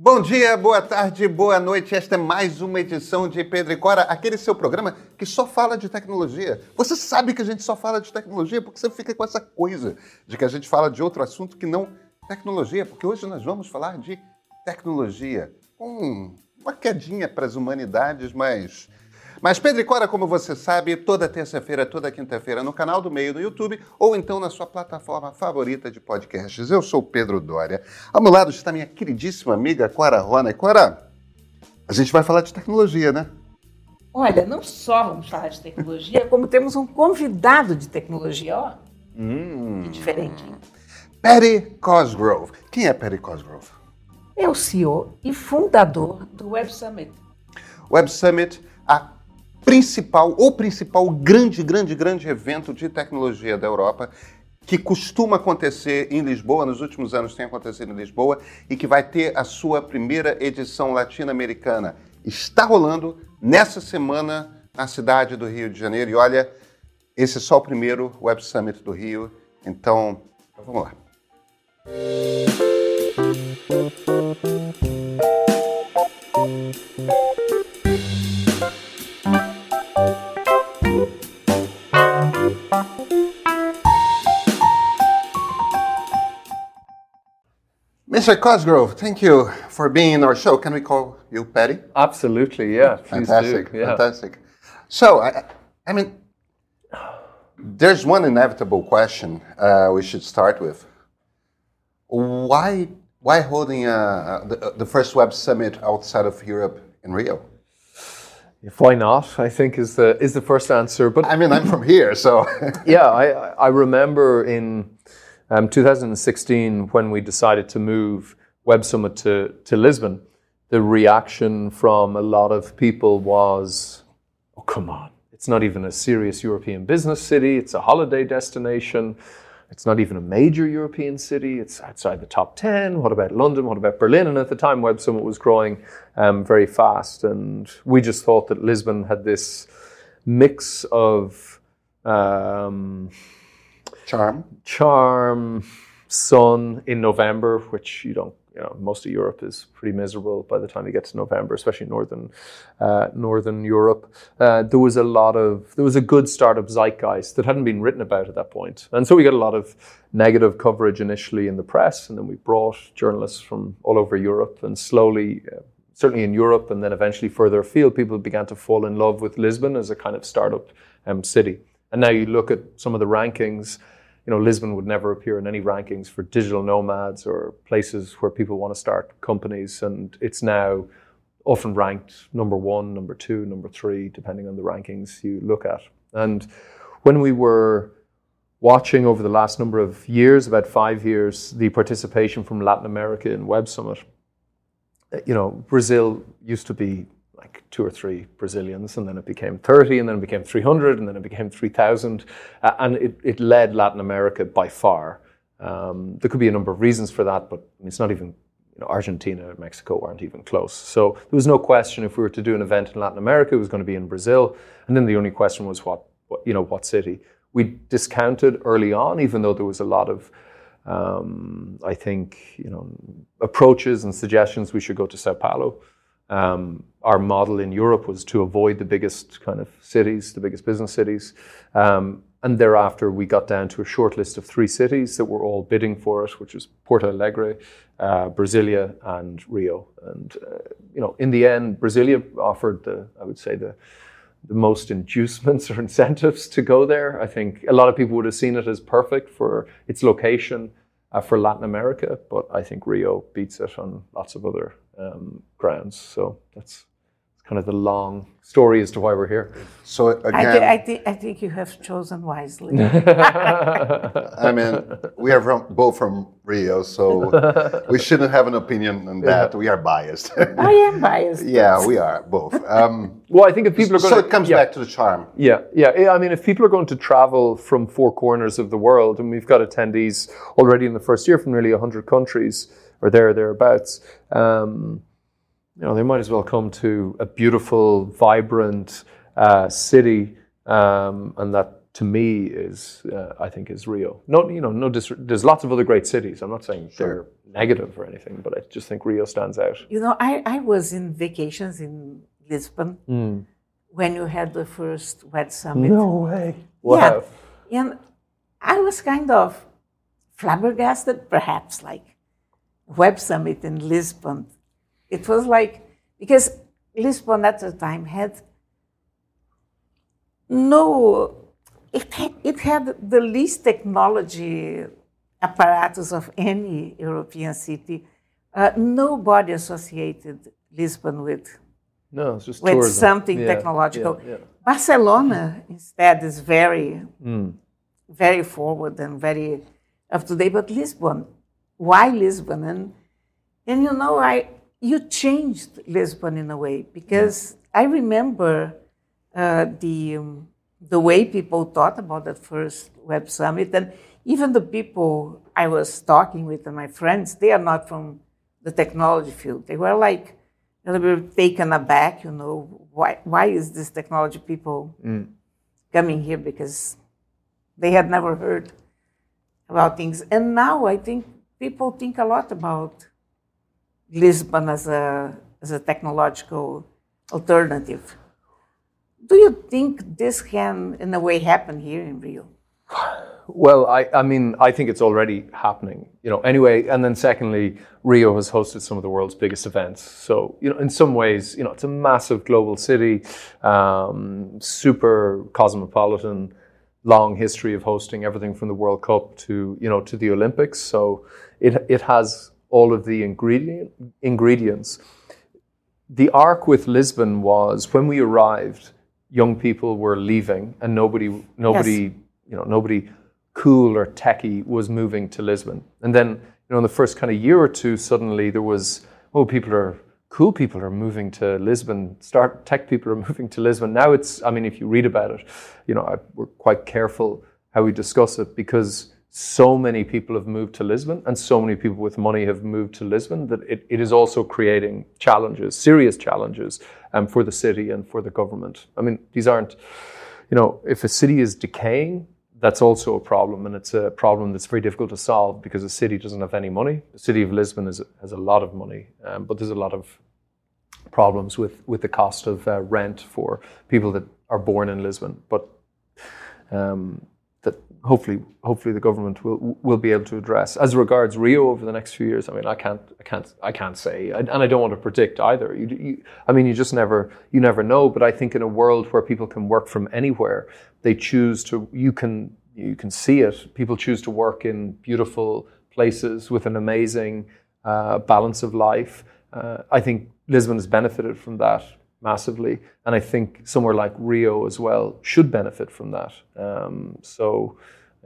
Bom dia, boa tarde, boa noite. Esta é mais uma edição de Pedro e Cora, aquele seu programa que só fala de tecnologia. Você sabe que a gente só fala de tecnologia porque você fica com essa coisa de que a gente fala de outro assunto que não tecnologia, porque hoje nós vamos falar de tecnologia com uma quedinha para as humanidades, mas mas Pedro e Cora, como você sabe, toda terça-feira, toda quinta-feira no canal do Meio no YouTube ou então na sua plataforma favorita de podcasts. Eu sou Pedro Dória. Ao meu lado está minha queridíssima amiga Cora Rona. E Cora, a gente vai falar de tecnologia, né? Olha, não só vamos falar de tecnologia, como temos um convidado de tecnologia, ó. Hum. Que diferente. Patty Cosgrove. Quem é Patty Cosgrove? É o CEO e fundador do Web Summit. Web Summit, a principal, ou principal grande, grande, grande evento de tecnologia da Europa, que costuma acontecer em Lisboa, nos últimos anos tem acontecido em Lisboa, e que vai ter a sua primeira edição latino-americana. Está rolando nessa semana na cidade do Rio de Janeiro. E olha, esse é só o primeiro Web Summit do Rio, então vamos lá. Mr. Cosgrave, thank you for being in our show. Can we call you Paddy? Absolutely, yeah. fantastic, Yeah. fantastic. So, I, I mean, there's one inevitable question uh, we should start with. Why, why holding uh, the, the first Web Summit outside of Europe in Rio? If Why not? I think is the is the first answer. But I mean, I'm from here, so yeah, I I remember in um, 2016 when we decided to move Web Summit to to Lisbon, the reaction from a lot of people was, "Oh, come on! It's not even a serious European business city. It's a holiday destination." It's not even a major European city. It's outside the top 10. What about London? What about Berlin? And at the time, Web Summit was growing um, very fast. And we just thought that Lisbon had this mix of um, charm. charm, sun in November, which you don't, you know, most of Europe is pretty miserable by the time you get to November, especially northern, uh, northern Europe. Uh, there was a lot of, there was a good start of zeitgeist that hadn't been written about at that point, and so we got a lot of negative coverage initially in the press, and then we brought journalists from all over Europe, and slowly. Uh, certainly in Europe, and then eventually further afield, people began to fall in love with Lisbon as a kind of startup um, city. And now you look at some of the rankings, you know, Lisbon would never appear in any rankings for digital nomads or places where people want to start companies. And it's now often ranked number one, number two, number three, depending on the rankings you look at. And when we were watching over the last number of years, about five years, the participation from Latin America in Web Summit, you know, Brazil used to be like two or three Brazilians, and then it became 30, and then it became 300, and then it became 3,000. Uh, and it, it led Latin America by far. Um, there could be a number of reasons for that, but it's not even, you know, Argentina and Mexico aren't even close. So there was no question if we were to do an event in Latin America, it was going to be in Brazil. And then the only question was what, what you know, what city. We discounted early on, even though there was a lot of um, I think you know approaches and suggestions we should go to Sao Paulo. Um, our model in Europe was to avoid the biggest kind of cities, the biggest business cities, um, and thereafter we got down to a short list of three cities that were all bidding for it, which was Porto Alegre, uh, Brasilia, and Rio. And uh, you know, in the end, Brasilia offered the, I would say the the most inducements or incentives to go there. I think a lot of people would have seen it as perfect for its location uh, for Latin America, but I think Rio beats it on lots of other um, grounds. So that's kind of the long story as to why we're here. So I, again, I, thi- I think you have chosen wisely. I mean, we are from, both from Rio, so we shouldn't have an opinion on that. We are biased. I am biased. yeah, we are both. Um, well, I think if people are going so it comes yeah, back to the charm. Yeah, yeah. yeah, I mean, if people are going to travel from four corners of the world, and we've got attendees already in the first year from nearly 100 countries or there, or thereabouts, um, you know, they might as well come to a beautiful, vibrant uh, city, um, and that to me is uh, I think is Rio. No, you know, no. Dis- there's lots of other great cities. I'm not saying they're negative or anything, but I just think Rio stands out. You know, I, I was in vacations in Lisbon Hmm. when you had the first Web Summit. No way. Yeah. And I was kind of flabbergasted, perhaps, like Web Summit in Lisbon. It was like, because Lisbon at the time had no, it had, it had the least technology apparatus of any European city. Uh, nobody associated Lisbon with No, it's just with tourism. something Yeah, technological. yeah, yeah. Barcelona instead is very, Mm. very forward and very up to date. But Lisbon, why Lisbon? And and you know, I you changed Lisbon in a way because I remember uh, the um, the way people thought about that first Web Summit, and even the people I was talking with and my friends, they are not from the technology field. They were like a little bit taken aback, you know, why why is this technology people mm. coming here because they had never heard about things. And now I think people think a lot about Lisbon as a as a technological alternative. Do you think this can, in a way, happen here in Rio? Well, I, I mean, I think it's already happening, you know, anyway. And then secondly, Rio has hosted some of the world's biggest events. So, you know, in some ways, you know, it's a massive global city, um, super cosmopolitan, long history of hosting everything from the World Cup to, you know, to the Olympics. So it, it has all of the ingredient, ingredients. The arc with Lisbon was when we arrived, young people were leaving and nobody, nobody, you know, nobody cool or techie was moving to Lisbon. And then, you know, in the first kind of year or two, suddenly there was, oh, people are cool people are moving to Lisbon. Start tech people are moving to Lisbon. Now it's, I mean, if you read about it, you know, I, we're quite careful how we discuss it because so many people have moved to Lisbon and so many people with money have moved to Lisbon that it, it is also creating challenges, serious challenges um, for the city and for the government. I mean, these aren't, you know, if a city is decaying, that's also a problem, and it's a problem that's very difficult to solve because the city doesn't have any money. The city of Lisbon is, has a lot of money, um, but there's a lot of problems with, with the cost of uh, rent for people that are born in Lisbon. But um, hopefully, hopefully the government will will be able to address. As regards Rio over the next few years, I mean, I can't, I can't, I can't say, and I don't want to predict either. You, you, I mean, you just never, you never know. But I think in a world where people can work from anywhere, they choose to. You can, you can see it. People choose to work in beautiful places with an amazing uh, balance of life. Uh, I think Lisbon has benefited from that massively, and I think somewhere like Rio as well should benefit from that. Um, so,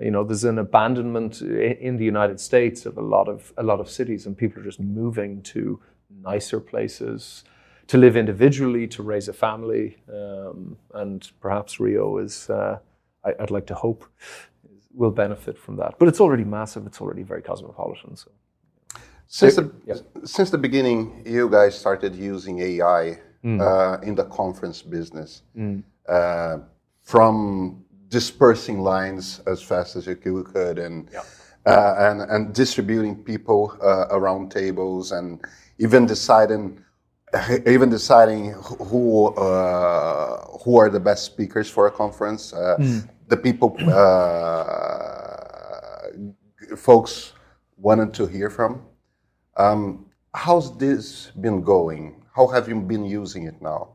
you know, there's an abandonment in the United States of a lot of a lot of cities, and people are just moving to nicer places to live individually, to raise a family, um, and perhaps Rio is. Uh, I, I'd like to hope will benefit from that, but it's already massive. It's already very cosmopolitan. So. Since the, Yeah. since the beginning, you guys started using AI uh, in the conference business, uh, from dispersing lines as fast as you could, and uh, and and distributing people uh, around tables, and even deciding even deciding who uh, who are the best speakers for a conference. Uh, The people uh, folks wanted to hear from. Um, how's this been going? How have you been using it now?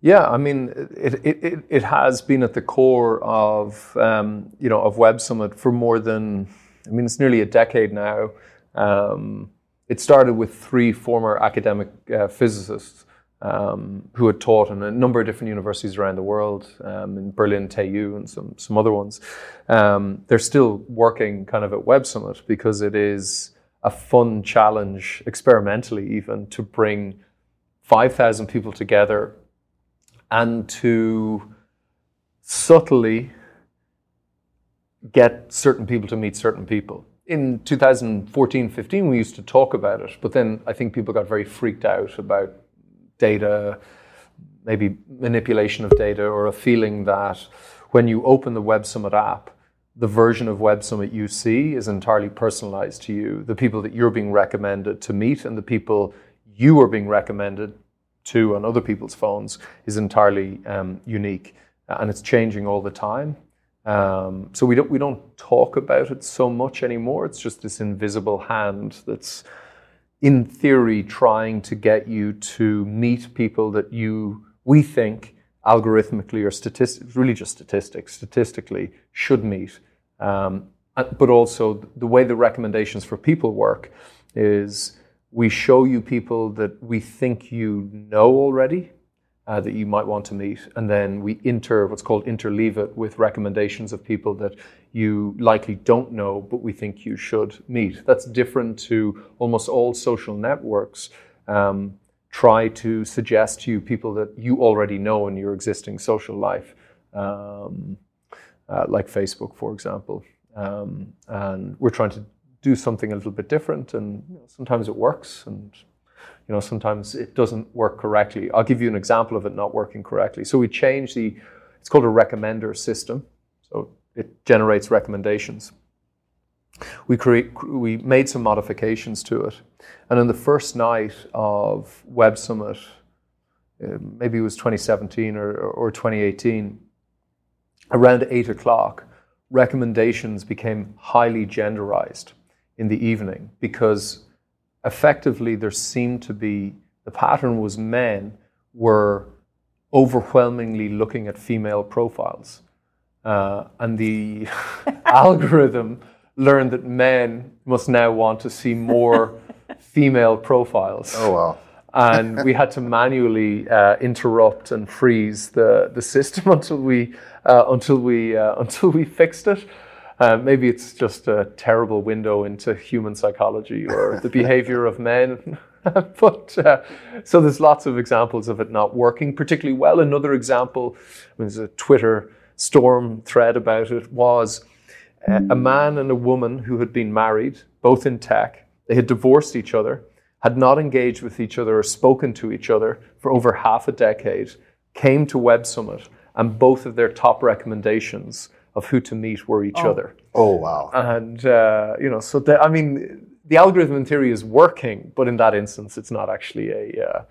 Yeah, I mean, it, it, it, has been at the core of, um, you know, of Web Summit for more than, I mean, it's nearly a decade now. Um, it started with three former academic uh, physicists um, who had taught in a number of different universities around the world, um, in Berlin, TU, and some, some other ones. Um, they're still working kind of at Web Summit because it is a fun challenge, experimentally even, to bring 5,000 people together and to subtly get certain people to meet certain people. In 2014 15, we used to talk about it, but then I think people got very freaked out about data, maybe manipulation of data, or a feeling that when you open the Web Summit app, the version of Web Summit you see is entirely personalized to you. The people that you're being recommended to meet and the people you are being recommended to on other people's phones is entirely um, unique, and it's changing all the time. Um, so we don't we don't talk about it so much anymore. It's just this invisible hand that's, in theory, trying to get you to meet people that you we think algorithmically or statistics, really just statistics, statistically should meet. Um, but also the way the recommendations for people work is we show you people that we think you know already uh, that you might want to meet, and then we inter what's called interleave it with recommendations of people that you likely don't know, but we think you should meet. That's different to almost all social networks. Um, try to suggest to you people that you already know in your existing social life, um, uh, like Facebook, for example. Um, and we're trying to do something a little bit different, and you know, sometimes it works, and you know, sometimes it doesn't work correctly. I'll give you an example of it not working correctly. So we changed the, it's called a recommender system. So it generates recommendations. We, create, we made some modifications to it. And on the first night of Web Summit, uh, maybe it was 2017 or, or 2018, around 8 o'clock, recommendations became highly genderized in the evening because effectively there seemed to be the pattern was men were overwhelmingly looking at female profiles. Uh, and the algorithm learned that men must now want to see more female profiles. Oh, wow. and we had to manually uh, interrupt and freeze the, the system until we, uh, until, we, uh, until we fixed it. Uh, maybe it's just a terrible window into human psychology or the behavior of men. but uh, so there's lots of examples of it not working particularly well. Another example, there's a Twitter storm thread about it, was a, a man and a woman who had been married, both in tech. They had divorced each other, had not engaged with each other or spoken to each other for over half a decade, came to Web Summit, and both of their top recommendations of who to meet were each Oh. other. Oh, wow. And, uh, you know, so the, I mean, the algorithm in theory is working, but in that instance, it's not actually a, uh,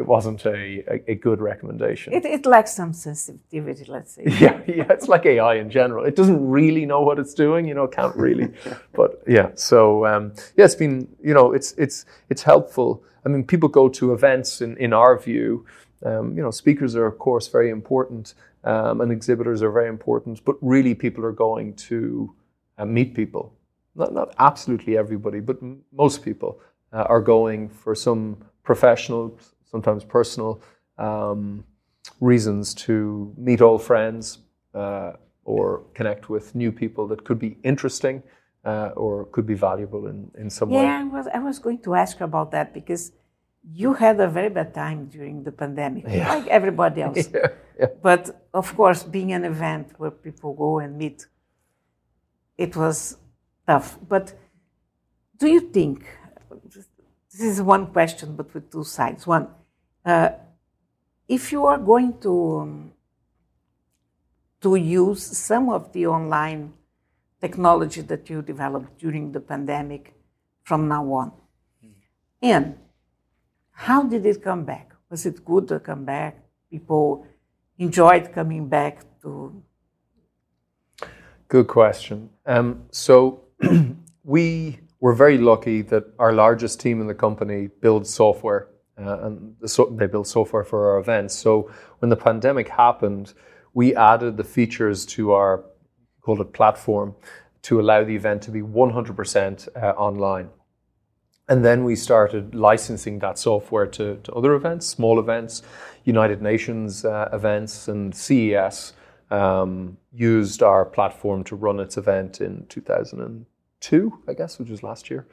it wasn't a, a, a good recommendation. It, it lacks some sensitivity, let's say. yeah, yeah, it's like AI in general. It doesn't really know what it's doing, you know, it can't really. but yeah, so um, yeah, it's been, you know, it's it's it's helpful. I mean, people go to events in in our view. Um, you know, speakers are of course very important, um, and exhibitors are very important. But really, people are going to uh, meet people. Not not absolutely everybody, but m- most people uh, are going for some professional, sometimes personal. Um, reasons to meet old friends uh, or connect with new people that could be interesting uh, or could be valuable in, in some way. Yeah, I was, I was going to ask about that because you had a very bad time during the pandemic, Yeah. like everybody else. Yeah, yeah. But of course, being an event where people go and meet, it was tough. But do you think, this is one question, but with two sides. One, uh, if you are going to, um, to use some of the online technology that you developed during the pandemic from now on, and how did it come back? Was it good to come back? People enjoyed coming back to. Good question. Um, so we were very lucky that our largest team in the company builds software, uh, and so- they build software for our events. So when the pandemic happened, we added the features to our called it platform to allow the event to be 100% uh, online. And then we started licensing that software to, to other events, small events, United Nations uh, events, and CES um, used our platform to run its event in 2002, I guess, which was last year.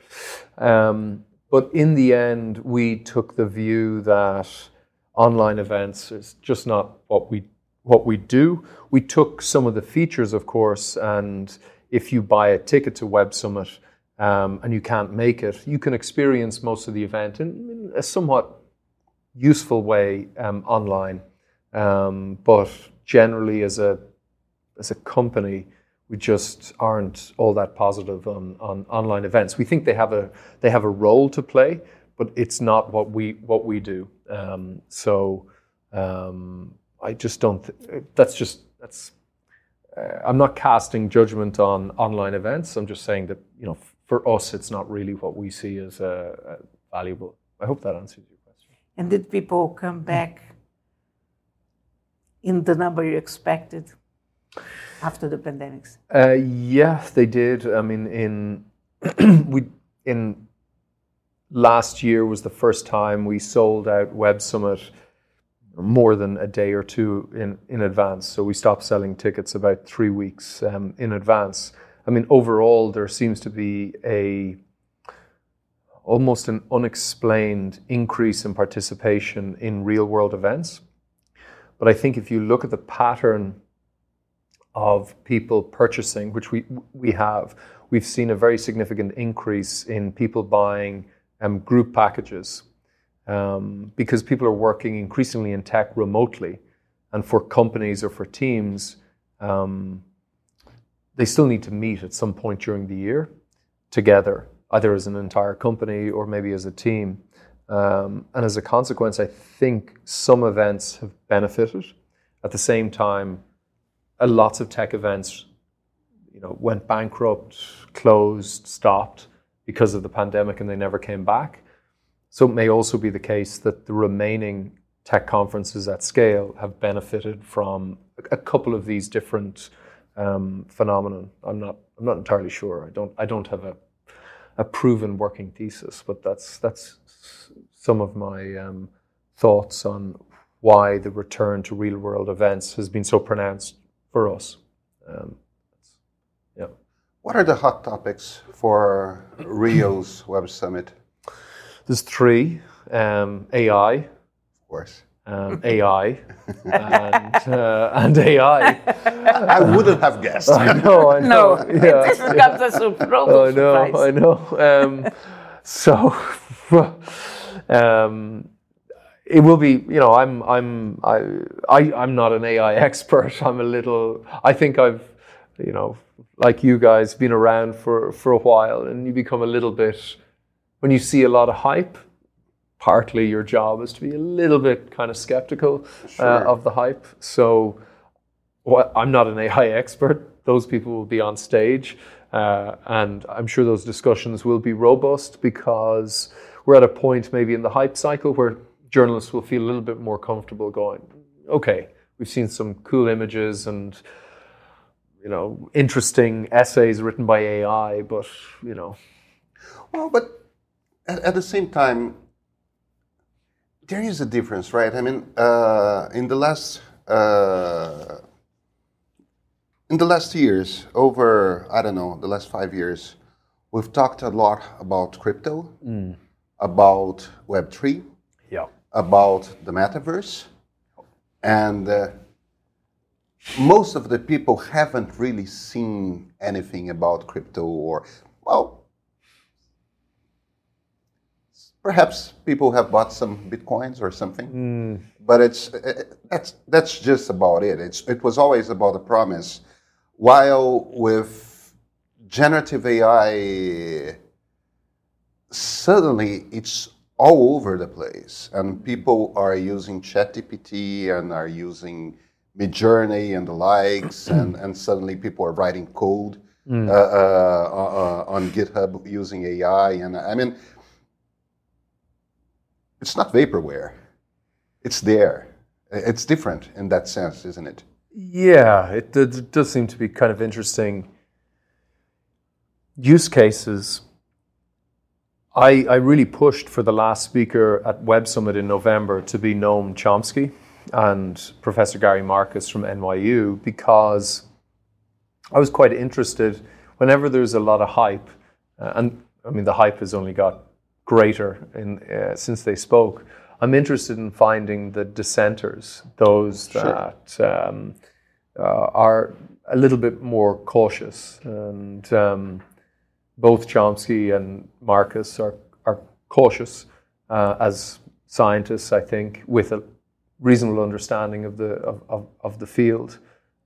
Um, but in the end, we took the view that online events is just not what we what we do. We took some of the features, of course, and if you buy a ticket to Web Summit um, and you can't make it, you can experience most of the event in, a somewhat useful way um, online. Um, but generally, as a as a company, we just aren't all that positive on, on online events. We think they have a they have a role to play, but it's not what we what we do. Um, so um, I just don't. Th- that's just that's. Uh, I'm not casting judgment on online events. I'm just saying that you know for us, it's not really what we see as uh, uh, valuable. I hope that answers your question. And did people come back in the number you expected after the pandemics? Uh, yeah, they did. I mean, in we in last year was the first time we sold out Web Summit more than a day or two in, in advance. So we stopped selling tickets about three weeks um, in advance. I mean, overall, there seems to be a almost an unexplained increase in participation in real world events. But I think if you look at the pattern of people purchasing, which we we have, we've seen a very significant increase in people buying um, group packages um, because people are working increasingly in tech remotely, and for companies or for teams, um, they still need to meet at some point during the year together, either as an entire company or maybe as a team. Um, and as a consequence, I think some events have benefited. At the same time, a lots of tech events, you know, went bankrupt, closed, stopped because of the pandemic, and they never came back. So it may also be the case that the remaining tech conferences at scale have benefited from a couple of these different um, phenomenon. I'm not. I'm not entirely sure. I don't. I don't have a a proven working thesis, but that's that's some of my um, thoughts on why the return to real world events has been so pronounced for us. Um, yeah. What are the hot topics for Rio's Web Summit? There's three um, AI, Of course. um, AI, and, uh, and AI. I wouldn't have guessed. I know, I know. No, yeah. this comes as a surprise. I know, I know. Um, so, um, it will be. You know, I'm, I'm, I, I, I'm not an AI expert. I'm a little. I think I've, you know, like you guys, been around for for a while, and you become a little bit. When you see a lot of hype, partly your job is to be a little bit kind of skeptical uh, of the hype. So, well, I'm not an AI expert. Those people will be on stage, uh, and I'm sure those discussions will be robust because we're at a point maybe in the hype cycle where journalists will feel a little bit more comfortable going, okay, we've seen some cool images and you know interesting essays written by AI, but you know, Well, but at, at the same time, there is a difference, right? I mean, uh, in the last uh, in the last years, over I don't know, the last five years, we've talked a lot about crypto, about Web three, yeah, about the metaverse, and uh, most of the people haven't really seen anything about crypto or well perhaps people have bought some bitcoins or something but it's uh, that's that's just about it. It's it was always about the promise. While with generative ai suddenly it's all over the place. And people are using ChatGPT and are using midjourney and the likes and, and suddenly people are writing code uh, uh, uh, on github using ai and i mean it's not vaporware. It's there. It's different in that sense isn't it? Yeah, it, d- does seem to be kind of interesting. Use cases. I, I really pushed for the last speaker at Web Summit in November to be Noam Chomsky and Professor Gary Marcus from NYU because I was quite interested whenever there's a lot of hype, uh, and I mean, the hype has only got greater in, uh, since they spoke. I'm interested in finding the dissenters, those that um, uh, are a little bit more cautious. And um, both Chomsky and Marcus are, are cautious uh, as scientists, I think, with a reasonable understanding of the, of, of, of the field.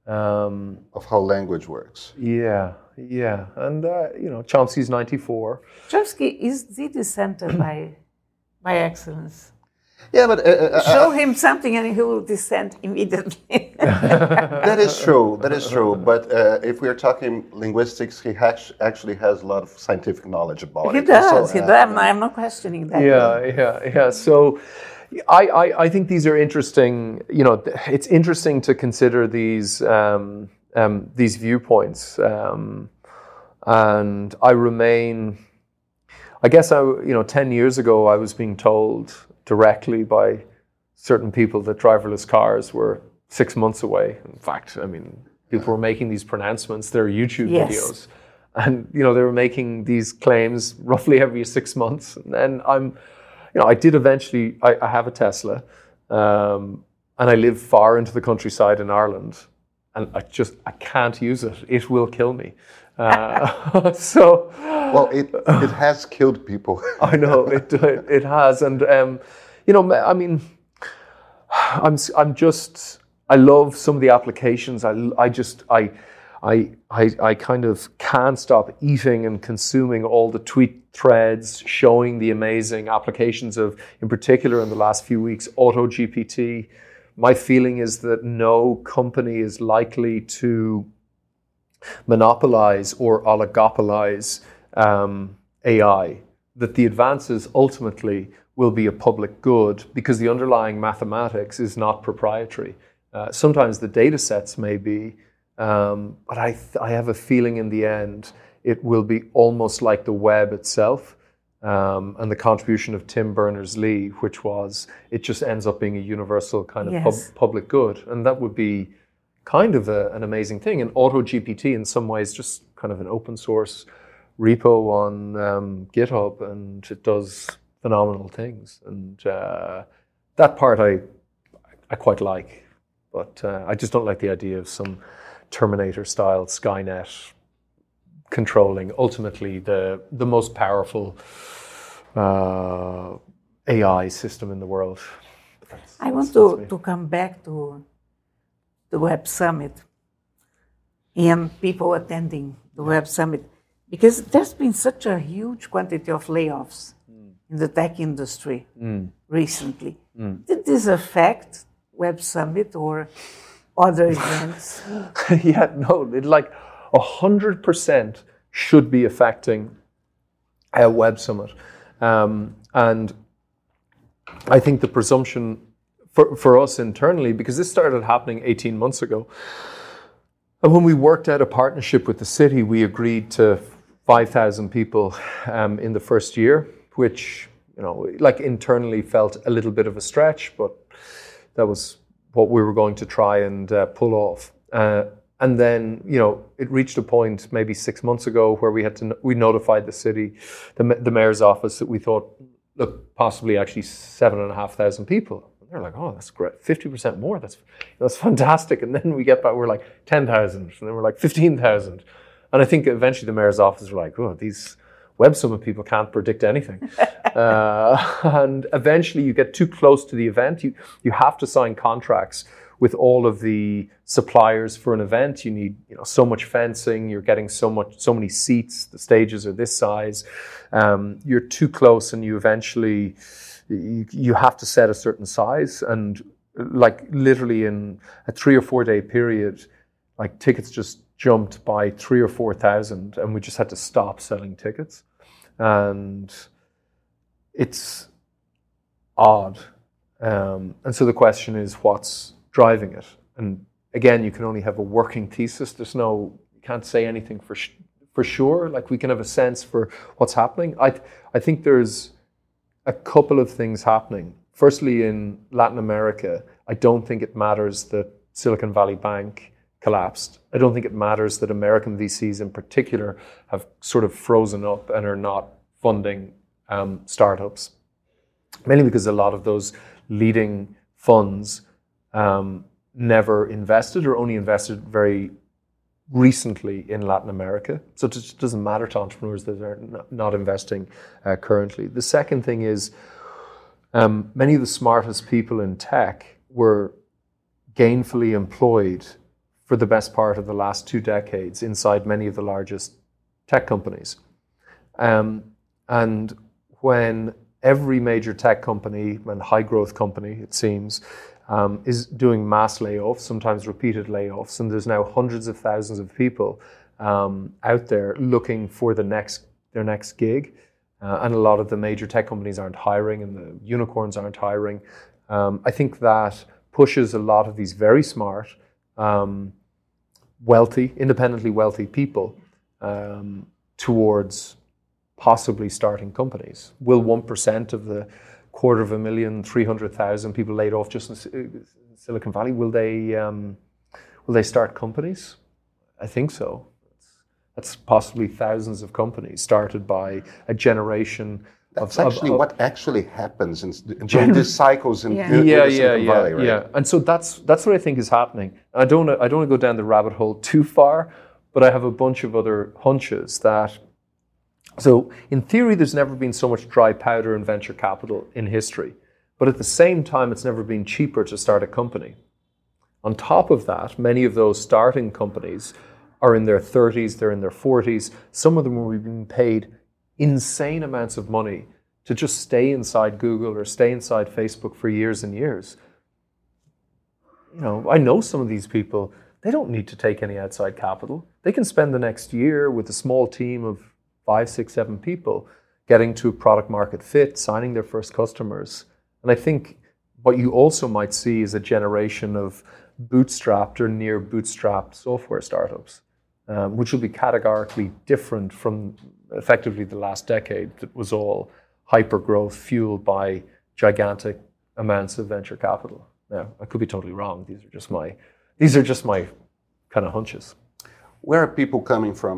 Um, of how language works. yeah, yeah, and uh, you know, Chomsky's ninety four. Chomsky is the dissenter by, by excellence. Yeah, but uh, uh, Show him something and he will descend immediately. that is true. That is true. But uh, if we're talking linguistics, he hash- actually has a lot of scientific knowledge about he it. does, So, he uh, does. I'm, I'm not questioning that. Yeah, yeah, yeah. So, I, I, I think these are interesting. You know, it's interesting to consider these um, um, these viewpoints, um, and I remain. I guess I, you know, ten years ago, I was being told directly by certain people that driverless cars were six months away. In fact, I mean, people were making these pronouncements. There are YouTube Yes. videos, and you know, they were making these claims roughly every six months. And then I'm, you know, I did eventually. I, I have a Tesla, um, and I live far into the countryside in Ireland, and I just I can't use it. It will kill me. Uh, so. Well, it, it has killed people. I know it it, it has, and um, you know, I mean, I'm I'm just I love some of the applications. I I just I. I, I, I kind of can't stop eating and consuming all the tweet threads showing the amazing applications of, in particular in the last few weeks, AutoGPT. My feeling is that no company is likely to monopolize or oligopolize um, AI, that the advances ultimately will be a public good because the underlying mathematics is not proprietary. Uh, sometimes the data sets may be, um, but I, th- I have a feeling in the end it will be almost like the web itself. Um, and the contribution of Tim Berners Lee, which was it just ends up being a universal kind of pub- public good, and that would be kind of a, an amazing thing. And AutoGPT, in some ways, just kind of an open source repo on um, GitHub, and it does phenomenal things. And uh, that part I I quite like, but uh, I just don't like the idea of some Terminator style Skynet controlling ultimately the the most powerful uh, AI system in the world. That's- I want to, to come back to the Web Summit and people attending the Web Summit. Because there's been such a huge quantity of layoffs mm. in the tech industry mm. recently. Mm. Did this affect Web Summit or other events? yeah, no, it like a hundred percent should be affecting a web summit, um, and I think the presumption for for us internally because this started happening eighteen months ago, and when we worked out a partnership with the city, we agreed to five thousand people um, in the first year, which you know, like internally felt a little bit of a stretch, but that was what we were going to try and uh, pull off. Uh, and then, you know, it reached a point maybe six months ago where we had to we notified the city, the, the mayor's office, that we thought, look, possibly actually seven and a half thousand people. They're like, oh, that's great, fifty percent more. That's that's fantastic. And then we get back, we're like ten thousand, and then we're like fifteen thousand. And I think eventually the mayor's office were like, oh, these Web Summit people can't predict anything. uh, and eventually you get too close to the event. You, you have to sign contracts with all of the suppliers for an event. You need you know, so much fencing, you're getting so much, so many seats, the stages are this size. Um, you're too close and you eventually, you, you have to set a certain size. And like literally in a three or four day period, like tickets just jumped by three or four thousand, and we just had to stop selling tickets. And it's odd. Um, and so the question is, what's driving it? And again, you can only have a working thesis. There's no, you can't say anything for sh- for sure. Like we can have a sense for what's happening. I th- I think there's a couple of things happening. Firstly, in Latin America, I don't think it matters that Silicon Valley Bank collapsed. I don't think it matters that American VCs in particular have sort of frozen up and are not funding um, startups, mainly because a lot of those leading funds um, never invested or only invested very recently in Latin America. So it just doesn't matter to entrepreneurs that are not- investing uh, currently. The second thing is um, many of the smartest people in tech were gainfully employed for the best part of the last two decades inside many of the largest tech companies. Um, and when every major tech company and high growth company, it seems, um, is doing mass layoffs, sometimes repeated layoffs, and there's now hundreds of thousands of people um, out there looking for the next their next gig. Uh, and a lot of the major tech companies aren't hiring, and the unicorns aren't hiring. Um, I think that pushes a lot of these very smart, um, wealthy, independently wealthy people um, towards possibly starting companies. Will 1% of the quarter of a million, 300,000 people laid off just in Silicon Valley, will they, um, will they start companies? I think so. That's possibly thousands of companies started by a generation That's of, actually of, of, what actually happens in, in these cycles in, Yeah. in, in yeah, the yeah, Silicon yeah, Valley, right? yeah. And so that's that's what I think is happening. I don't I don't want to go down the rabbit hole too far, but I have a bunch of other hunches that. So in theory, there's never been so much dry powder in venture capital in history, but at the same time, it's never been cheaper to start a company. On top of that, many of those starting companies are in their 30s, they're in their 40s. Some of them were being paid insane amounts of money to just stay inside Google or stay inside Facebook for years and years. You know, I know some of these people, they don't need to take any outside capital. They can spend the next year with a small team of five, six, seven people getting to product market fit, signing their first customers. And I think what you also might see is a generation of bootstrapped or near bootstrapped software startups, um, which will be categorically different from effectively the last decade that was all hyper growth fueled by gigantic amounts of venture capital. Now, I could be totally wrong. These are just my these are just my kind of hunches. Where are people coming from?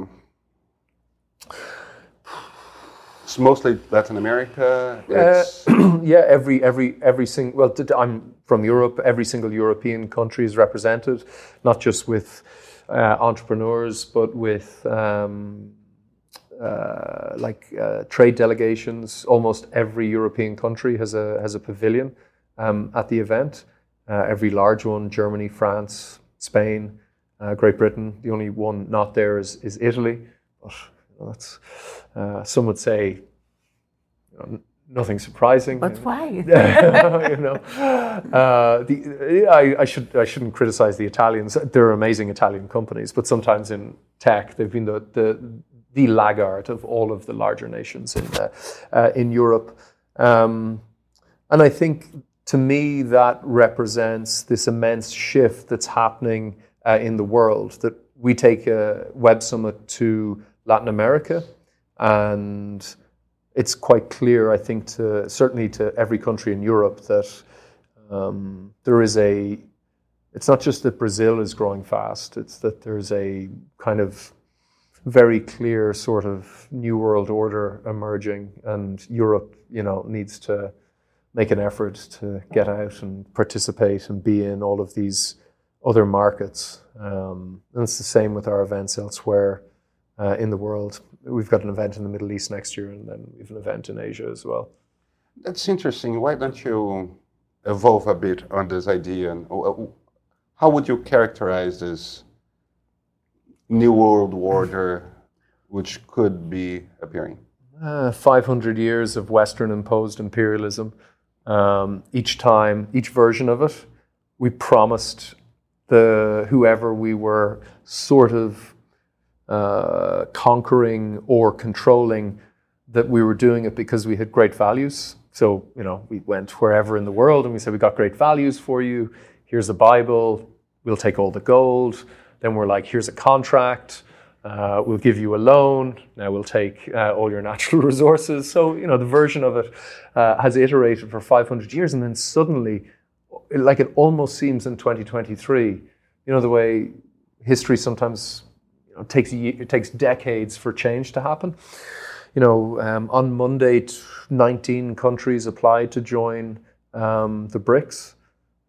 It's mostly Latin America. It's, yeah, every every every single. Well, I'm from Europe. Every single European country is represented, not just with uh, entrepreneurs, but with um, uh, like uh, trade delegations. Almost every European country has a has a pavilion um, at the event. Uh, every large one: Germany, France, Spain, uh, Great Britain. The only one not there is is Italy. But that's uh, some would say you know, nothing surprising. But why? you know, uh, the, I, I should I shouldn't criticize the Italians. They're amazing Italian companies, but sometimes in tech they've been the the, the laggard of all of the larger nations in uh, uh, in Europe, um, and I think to me that represents this immense shift that's happening uh, in the world. That we take a web summit to Latin America, and it's quite clear, I think, to certainly to every country in Europe that um, there is a. It's not just that Brazil is growing fast; it's that there's a kind of very clear sort of new world order emerging, and Europe, you know, needs to make an effort to get out and participate and be in all of these other markets. Um, and it's the same with our events elsewhere uh, in the world. We've got an event in the Middle East next year, and then we have an event in Asia as well. that's interesting. Why don't you evolve a bit on this idea? And how would you characterize this new world order, which could be appearing? Uh, 500 years of Western imposed imperialism. Um, each time, each version of it, we promised the whoever we were sort of uh, conquering or controlling that we were doing it because we had great values. So, you know, we went wherever in the world and we said, We got great values for you. Here's a Bible. We'll take all the gold. Then we're like, Here's a contract. Uh, we'll give you a loan. Now we'll take uh, all your natural resources. So, you know, the version of it uh, has iterated for 500 years. And then suddenly, like it almost seems in 2023, you know, the way history sometimes you know, takes, it takes decades for change to happen. You know, um, on Monday, t- 19 countries applied to join um, the BRICS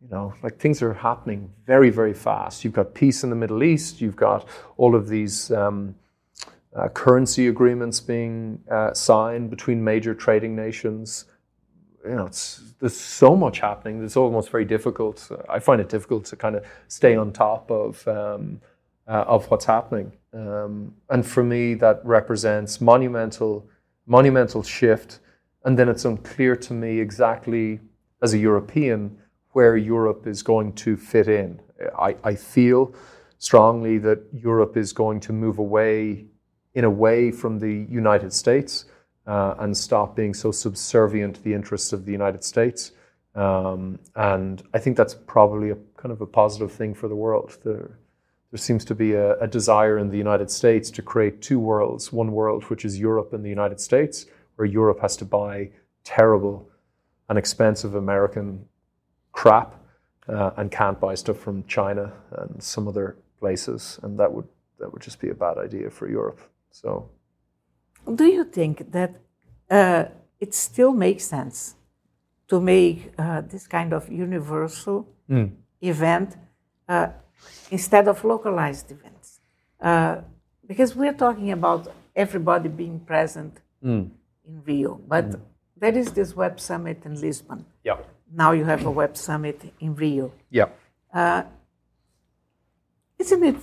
you know, like things are happening very, very fast. You've got peace in the Middle East. You've got all of these um, uh, currency agreements being uh, signed between major trading nations. you know, there's so much happening. It's almost very difficult. I find it difficult to kind of stay on top of um, uh, of what's happening. Um, and for me, that represents monumental monumental shift. And then it's unclear to me exactly, as a European, where Europe is going to fit in. I, I feel strongly that Europe is going to move away, in a way, from the United States uh, and stop being so subservient to the interests of the United States. Um, and I think that's probably a kind of a positive thing for the world. There, there seems to be a, a, desire in the United States to create two worlds one world, which is Europe and the United States, where Europe has to buy terrible and expensive American crap uh, and can't buy stuff from China and some other places. And that would, that would just be a bad idea for Europe. So do you think that uh, it still makes sense to make uh, this kind of universal mm. event uh, instead of localized events? Uh, because we're talking about everybody being present mm. in Rio, but mm. there is this web summit in Lisbon. Yeah. Now you have a web summit in Rio. Yeah. Uh, isn't it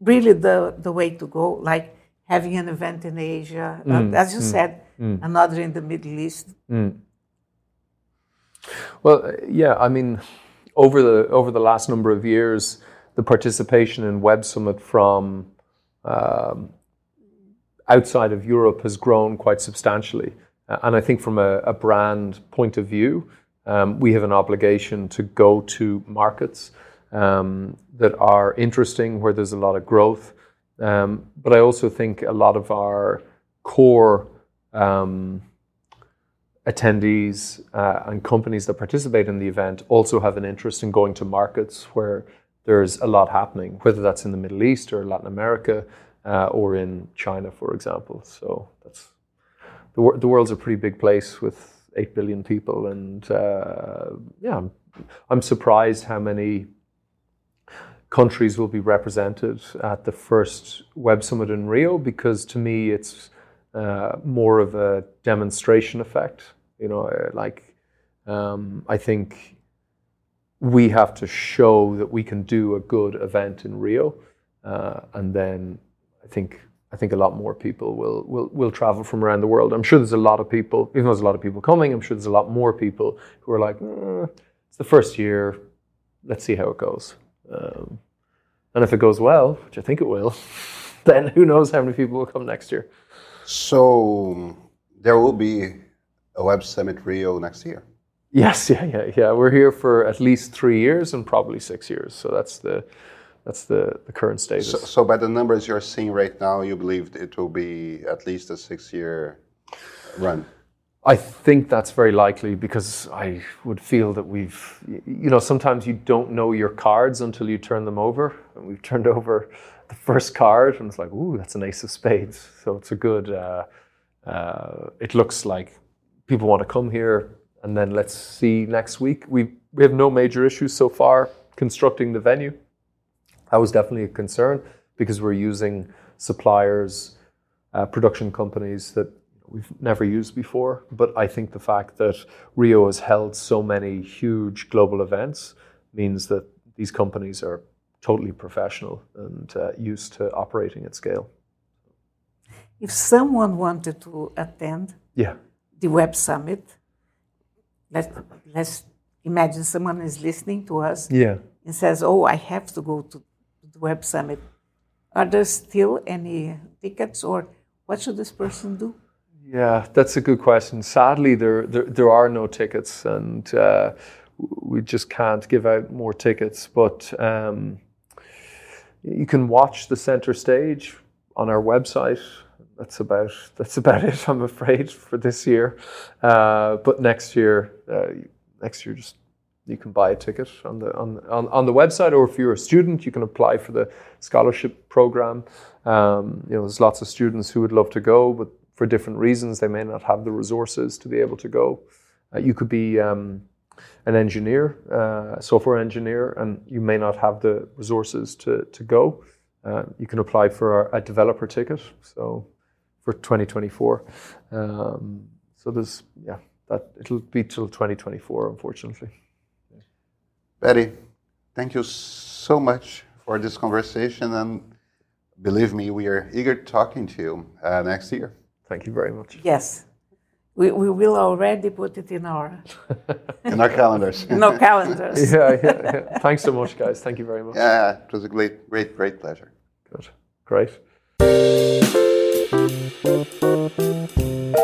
really the, the way to go? Like having an event in Asia, uh, mm, as you mm, said, mm. another in the Middle East. Mm. Well, yeah, I mean, over the over the last number of years, the participation in Web Summit from um, outside of Europe has grown quite substantially, uh, and I think from a, a brand point of view, um, we have an obligation to go to markets um, that are interesting, where there's a lot of growth. Um, but I also think a lot of our core um, attendees uh, and companies that participate in the event also have an interest in going to markets where there's a lot happening, whether that's in the Middle East or Latin America uh, or in China, for example. So that's the, the world's a pretty big place with 8 billion people. And uh, yeah, I'm, I'm surprised how many countries will be represented at the first Web Summit in Rio because to me it's uh, more of a demonstration effect. You know, uh, like um, I think we have to show that we can do a good event in Rio, uh, and then I think I think a lot more people will, will will travel from around the world. I'm sure there's a lot of people, even though there's a lot of people coming. I'm sure there's a lot more people who are like, mm, it's the first year. Let's see how it goes. Um, and if it goes well, which I think it will, then who knows how many people will come next year. So there will be A web Summit Rio next year. Yes, yeah, yeah, yeah. We're here for at least three years and probably six years. So that's the that's the, the current status. So, so by the numbers you're seeing right now, you believe it will be at least a six year run. I think that's very likely because I would feel that we've, you know, sometimes you don't know your cards until you turn them over. And we've turned over the first card and it's like, ooh, that's an ace of spades. So it's a good, uh, uh, it looks like people want to come here. And then let's see next week. We, we have no major issues so far constructing the venue. That was definitely a concern because we're using suppliers, uh, production companies that we've never used before. But I think the fact that Rio has held so many huge global events means that these companies are totally professional and uh, used to operating at scale. If someone wanted to attend yeah. The Web Summit, let, let's imagine someone is listening to us yeah. and says, Oh, I have to go to the Web Summit. Are there still any tickets, or what should this person do? Yeah, that's a good question. Sadly, there there, there are no tickets, and uh, we just can't give out more tickets. But um, you can watch the center stage on our website. That's about that's about it. I'm afraid for this year. Uh, but next year, uh, next year, just you can buy a ticket on the on, on, on the website, or if you're a student, you can apply for the scholarship program. Um, you know, there's lots of students who would love to go, but for different reasons. They may not have the resources to be able to go. Uh, you could be um, an engineer, uh, software engineer, and you may not have the resources to, to go. Uh, you can apply for a, developer ticket. So for 2024. Um, so there's yeah, that it'll be till 2024, unfortunately. Paddy, thank you so much for this conversation. And believe me, we are eager to talking to you uh, next year. Thank you very much. Yes. We, we will already put it in our, In our calendars. in our calendars. Yeah, yeah, yeah. Thanks so much, guys. Thank you very much. Yeah, it was a great, great, great pleasure. Good. Great. Thank you.